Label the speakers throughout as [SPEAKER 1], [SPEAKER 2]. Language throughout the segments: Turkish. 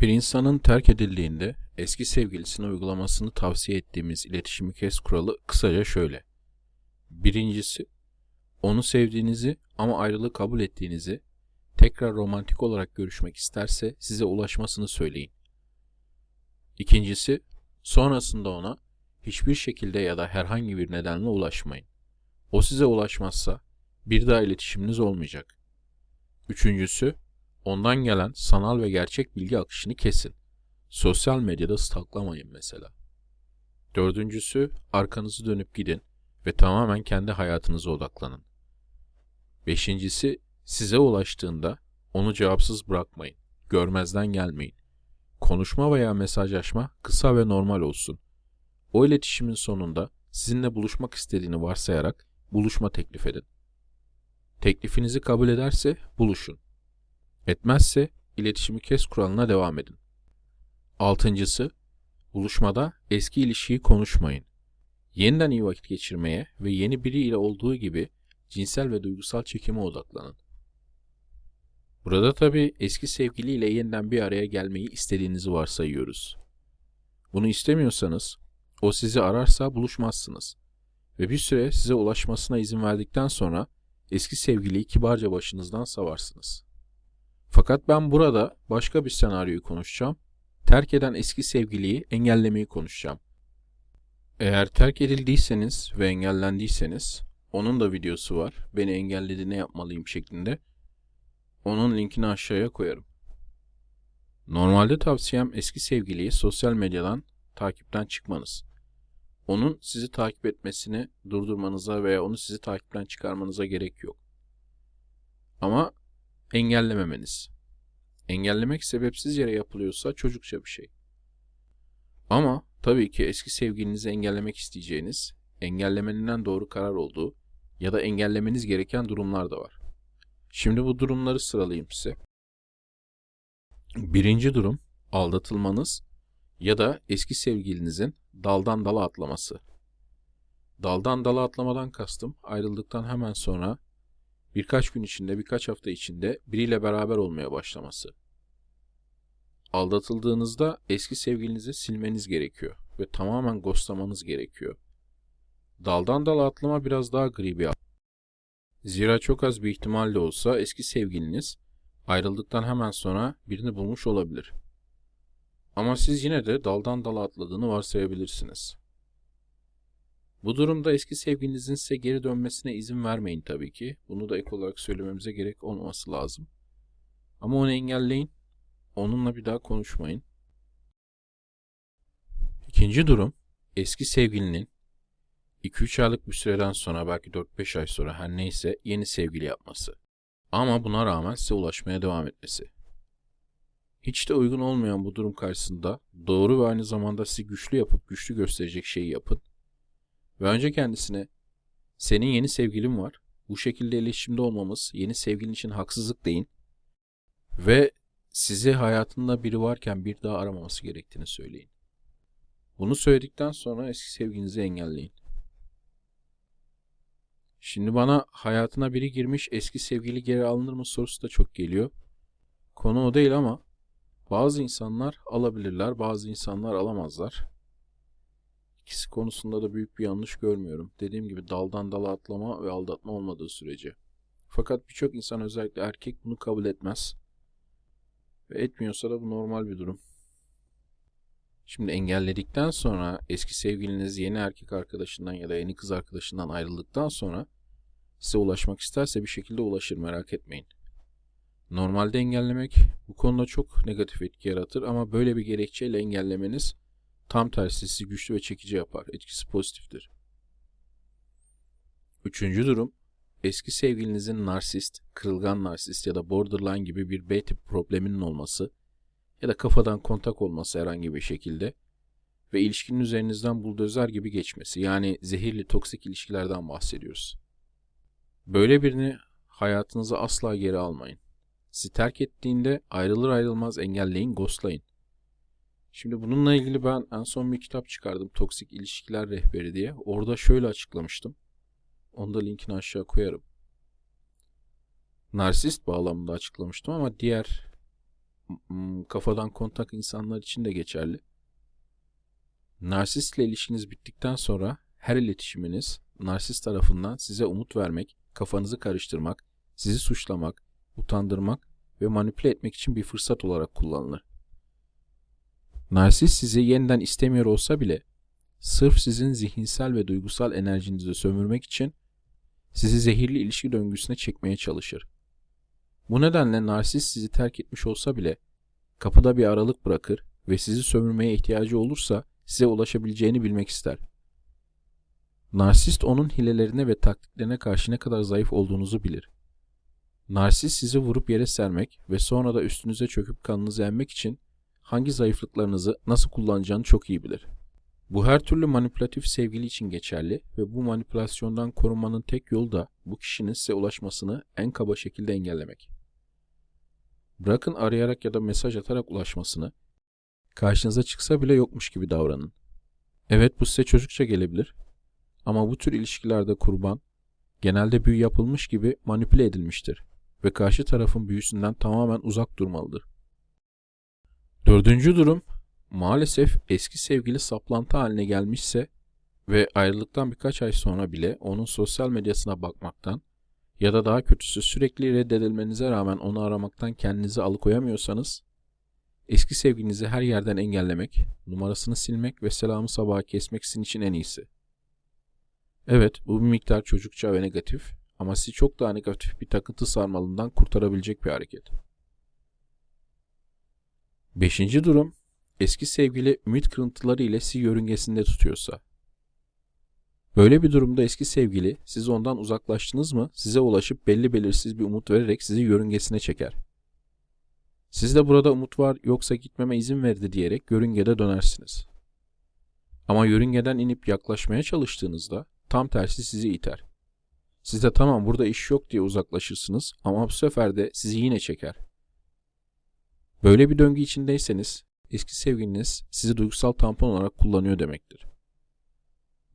[SPEAKER 1] Bir insanın terk edildiğinde eski sevgilisine uygulamasını tavsiye ettiğimiz iletişimi kes kuralı kısaca şöyle. Birincisi, onu sevdiğinizi ama ayrılığı kabul ettiğinizi, tekrar romantik olarak görüşmek isterse size ulaşmasını söyleyin. İkincisi, sonrasında ona hiçbir şekilde ya da herhangi bir nedenle ulaşmayın. O size ulaşmazsa bir daha iletişiminiz olmayacak. Üçüncüsü, ondan gelen sanal ve gerçek bilgi akışını kesin. Sosyal medyada stalklamayın mesela. Dördüncüsü, arkanızı dönüp gidin ve tamamen kendi hayatınıza odaklanın. Beşincisi, size ulaştığında onu cevapsız bırakmayın. Görmezden gelmeyin. Konuşma veya mesajlaşma kısa ve normal olsun. O iletişimin sonunda sizinle buluşmak istediğini varsayarak buluşma teklif edin. Teklifinizi kabul ederse buluşun. Etmezse iletişimi kes kuralına devam edin. Altıncısı, buluşmada eski ilişkiyi konuşmayın. Yeniden iyi vakit geçirmeye ve yeni biriyle olduğu gibi cinsel ve duygusal çekime odaklanın. Burada tabi eski sevgiliyle yeniden bir araya gelmeyi istediğinizi varsayıyoruz. Bunu istemiyorsanız o sizi ararsa buluşmazsınız ve bir süre size ulaşmasına izin verdikten sonra eski sevgiliyi kibarca başınızdan savarsınız. Fakat ben burada başka bir senaryoyu konuşacağım. Terk eden eski sevgiliyi engellemeyi konuşacağım. Eğer terk edildiyseniz ve engellendiyseniz onun da videosu var. Beni engelledi ne yapmalıyım şeklinde. Onun linkini aşağıya koyarım. Normalde tavsiyem eski sevgiliyi sosyal medyadan takipten çıkmanız. Onun sizi takip etmesini durdurmanıza veya onu sizi takipten çıkarmanıza gerek yok. Ama engellememeniz. Engellemek sebepsiz yere yapılıyorsa çocukça bir şey. Ama tabii ki eski sevgilinizi engellemek isteyeceğiniz, engellemenin doğru karar olduğu ya da engellemeniz gereken durumlar da var. Şimdi bu durumları sıralayayım size. Birinci durum aldatılmanız ya da eski sevgilinizin daldan dala atlaması. Daldan dala atlamadan kastım ayrıldıktan hemen sonra birkaç gün içinde, birkaç hafta içinde biriyle beraber olmaya başlaması. Aldatıldığınızda eski sevgilinizi silmeniz gerekiyor ve tamamen ghostlamanız gerekiyor. Daldan dala atlama biraz daha gri bir Zira çok az bir ihtimalle olsa eski sevgiliniz ayrıldıktan hemen sonra birini bulmuş olabilir. Ama siz yine de daldan dala atladığını varsayabilirsiniz. Bu durumda eski sevgilinizin size geri dönmesine izin vermeyin tabii ki. Bunu da ek olarak söylememize gerek olmaması lazım. Ama onu engelleyin. Onunla bir daha konuşmayın. İkinci durum, eski sevgilinin 2-3 aylık bir süreden sonra belki 4-5 ay sonra her neyse yeni sevgili yapması. Ama buna rağmen size ulaşmaya devam etmesi. Hiç de uygun olmayan bu durum karşısında doğru ve aynı zamanda sizi güçlü yapıp güçlü gösterecek şeyi yapın. Ve önce kendisine senin yeni sevgilin var. Bu şekilde iletişimde olmamız yeni sevgilin için haksızlık deyin. Ve sizi hayatında biri varken bir daha aramaması gerektiğini söyleyin. Bunu söyledikten sonra eski sevginizi engelleyin. Şimdi bana hayatına biri girmiş eski sevgili geri alınır mı sorusu da çok geliyor. Konu o değil ama bazı insanlar alabilirler, bazı insanlar alamazlar. İkisi konusunda da büyük bir yanlış görmüyorum. Dediğim gibi daldan dala atlama ve aldatma olmadığı sürece. Fakat birçok insan özellikle erkek bunu kabul etmez. Ve etmiyorsa da bu normal bir durum. Şimdi engelledikten sonra eski sevgiliniz yeni erkek arkadaşından ya da yeni kız arkadaşından ayrıldıktan sonra size ulaşmak isterse bir şekilde ulaşır merak etmeyin. Normalde engellemek bu konuda çok negatif etki yaratır ama böyle bir gerekçeyle engellemeniz tam tersi sizi güçlü ve çekici yapar. Etkisi pozitiftir. Üçüncü durum, eski sevgilinizin narsist, kırılgan narsist ya da borderline gibi bir B tip probleminin olması ya da kafadan kontak olması herhangi bir şekilde ve ilişkinin üzerinizden buldozer gibi geçmesi yani zehirli toksik ilişkilerden bahsediyoruz. Böyle birini hayatınıza asla geri almayın. Sizi terk ettiğinde ayrılır ayrılmaz engelleyin, ghostlayın. Şimdi bununla ilgili ben en son bir kitap çıkardım. Toksik İlişkiler Rehberi diye. Orada şöyle açıklamıştım. Onu da linkini aşağı koyarım. Narsist bağlamında açıklamıştım ama diğer kafadan kontak insanlar için de geçerli. Narsistle ilişkiniz bittikten sonra her iletişiminiz narsist tarafından size umut vermek, kafanızı karıştırmak, sizi suçlamak, utandırmak ve manipüle etmek için bir fırsat olarak kullanılır. Narsist sizi yeniden istemiyor olsa bile sırf sizin zihinsel ve duygusal enerjinizi sömürmek için sizi zehirli ilişki döngüsüne çekmeye çalışır. Bu nedenle narsist sizi terk etmiş olsa bile kapıda bir aralık bırakır ve sizi sömürmeye ihtiyacı olursa size ulaşabileceğini bilmek ister. Narsist onun hilelerine ve taktiklerine karşı ne kadar zayıf olduğunuzu bilir. Narsist sizi vurup yere sermek ve sonra da üstünüze çöküp kanınızı emmek için hangi zayıflıklarınızı nasıl kullanacağını çok iyi bilir. Bu her türlü manipülatif sevgili için geçerli ve bu manipülasyondan korunmanın tek yolu da bu kişinin size ulaşmasını en kaba şekilde engellemek. Bırakın arayarak ya da mesaj atarak ulaşmasını, karşınıza çıksa bile yokmuş gibi davranın. Evet bu size çocukça gelebilir ama bu tür ilişkilerde kurban genelde büyü yapılmış gibi manipüle edilmiştir ve karşı tarafın büyüsünden tamamen uzak durmalıdır. Dördüncü durum, maalesef eski sevgili saplantı haline gelmişse ve ayrılıktan birkaç ay sonra bile onun sosyal medyasına bakmaktan ya da daha kötüsü sürekli reddedilmenize rağmen onu aramaktan kendinizi alıkoyamıyorsanız, eski sevginizi her yerden engellemek, numarasını silmek ve selamı sabaha kesmek sizin için en iyisi. Evet, bu bir miktar çocukça ve negatif ama sizi çok daha negatif bir takıntı sarmalından kurtarabilecek bir hareket. Beşinci durum, eski sevgili ümit kırıntıları ile sizi yörüngesinde tutuyorsa. Böyle bir durumda eski sevgili siz ondan uzaklaştınız mı size ulaşıp belli belirsiz bir umut vererek sizi yörüngesine çeker. Siz de burada umut var yoksa gitmeme izin verdi diyerek yörüngede dönersiniz. Ama yörüngeden inip yaklaşmaya çalıştığınızda tam tersi sizi iter. Siz de tamam burada iş yok diye uzaklaşırsınız ama bu sefer de sizi yine çeker. Böyle bir döngü içindeyseniz eski sevgiliniz sizi duygusal tampon olarak kullanıyor demektir.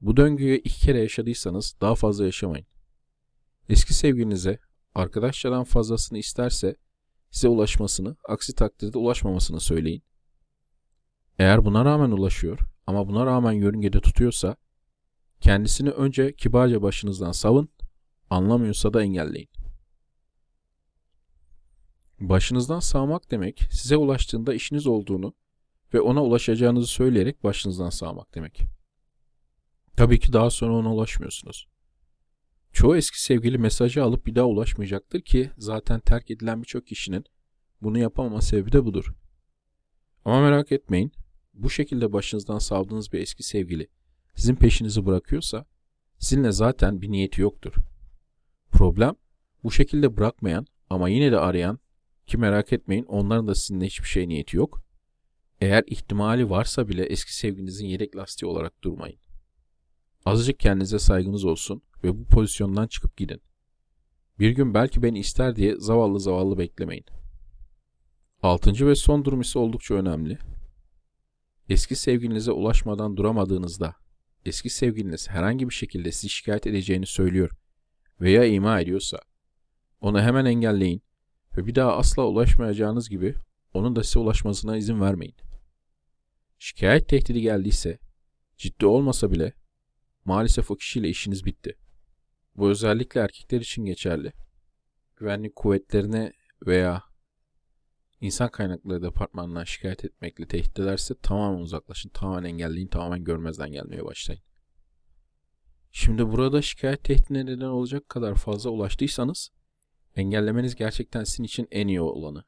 [SPEAKER 1] Bu döngüyü iki kere yaşadıysanız daha fazla yaşamayın. Eski sevgilinize arkadaşçadan fazlasını isterse size ulaşmasını, aksi takdirde ulaşmamasını söyleyin. Eğer buna rağmen ulaşıyor ama buna rağmen yörüngede tutuyorsa kendisini önce kibarca başınızdan savun, anlamıyorsa da engelleyin. Başınızdan sağmak demek size ulaştığında işiniz olduğunu ve ona ulaşacağınızı söyleyerek başınızdan sağmak demek. Tabii ki daha sonra ona ulaşmıyorsunuz. Çoğu eski sevgili mesajı alıp bir daha ulaşmayacaktır ki zaten terk edilen birçok kişinin bunu yapamama sebebi de budur. Ama merak etmeyin, bu şekilde başınızdan savdığınız bir eski sevgili sizin peşinizi bırakıyorsa sizinle zaten bir niyeti yoktur. Problem bu şekilde bırakmayan ama yine de arayan ki merak etmeyin onların da sizinle hiçbir şey niyeti yok. Eğer ihtimali varsa bile eski sevginizin yedek lastiği olarak durmayın. Azıcık kendinize saygınız olsun ve bu pozisyondan çıkıp gidin. Bir gün belki beni ister diye zavallı zavallı beklemeyin. Altıncı ve son durum ise oldukça önemli. Eski sevgilinize ulaşmadan duramadığınızda, eski sevgiliniz herhangi bir şekilde sizi şikayet edeceğini söylüyor veya ima ediyorsa, onu hemen engelleyin ve bir daha asla ulaşmayacağınız gibi onun da size ulaşmasına izin vermeyin. Şikayet tehdidi geldiyse, ciddi olmasa bile Maalesef o kişiyle işiniz bitti. Bu özellikle erkekler için geçerli. Güvenlik kuvvetlerine veya insan kaynakları departmanına şikayet etmekle tehdit ederse tamamen uzaklaşın, tamamen engelleyin, tamamen görmezden gelmeye başlayın. Şimdi burada şikayet tehdidine neden olacak kadar fazla ulaştıysanız engellemeniz gerçekten sizin için en iyi olanı.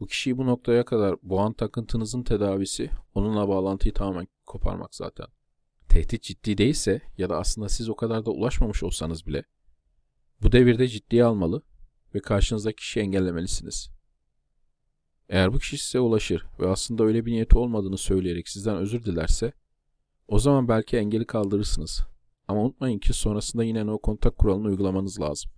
[SPEAKER 1] Bu kişiyi bu noktaya kadar boğan takıntınızın tedavisi onunla bağlantıyı tamamen koparmak zaten tehdit ciddi değilse ya da aslında siz o kadar da ulaşmamış olsanız bile bu devirde ciddiye almalı ve karşınızdaki kişiyi engellemelisiniz. Eğer bu kişi size ulaşır ve aslında öyle bir niyeti olmadığını söyleyerek sizden özür dilerse o zaman belki engeli kaldırırsınız. Ama unutmayın ki sonrasında yine no kontak kuralını uygulamanız lazım.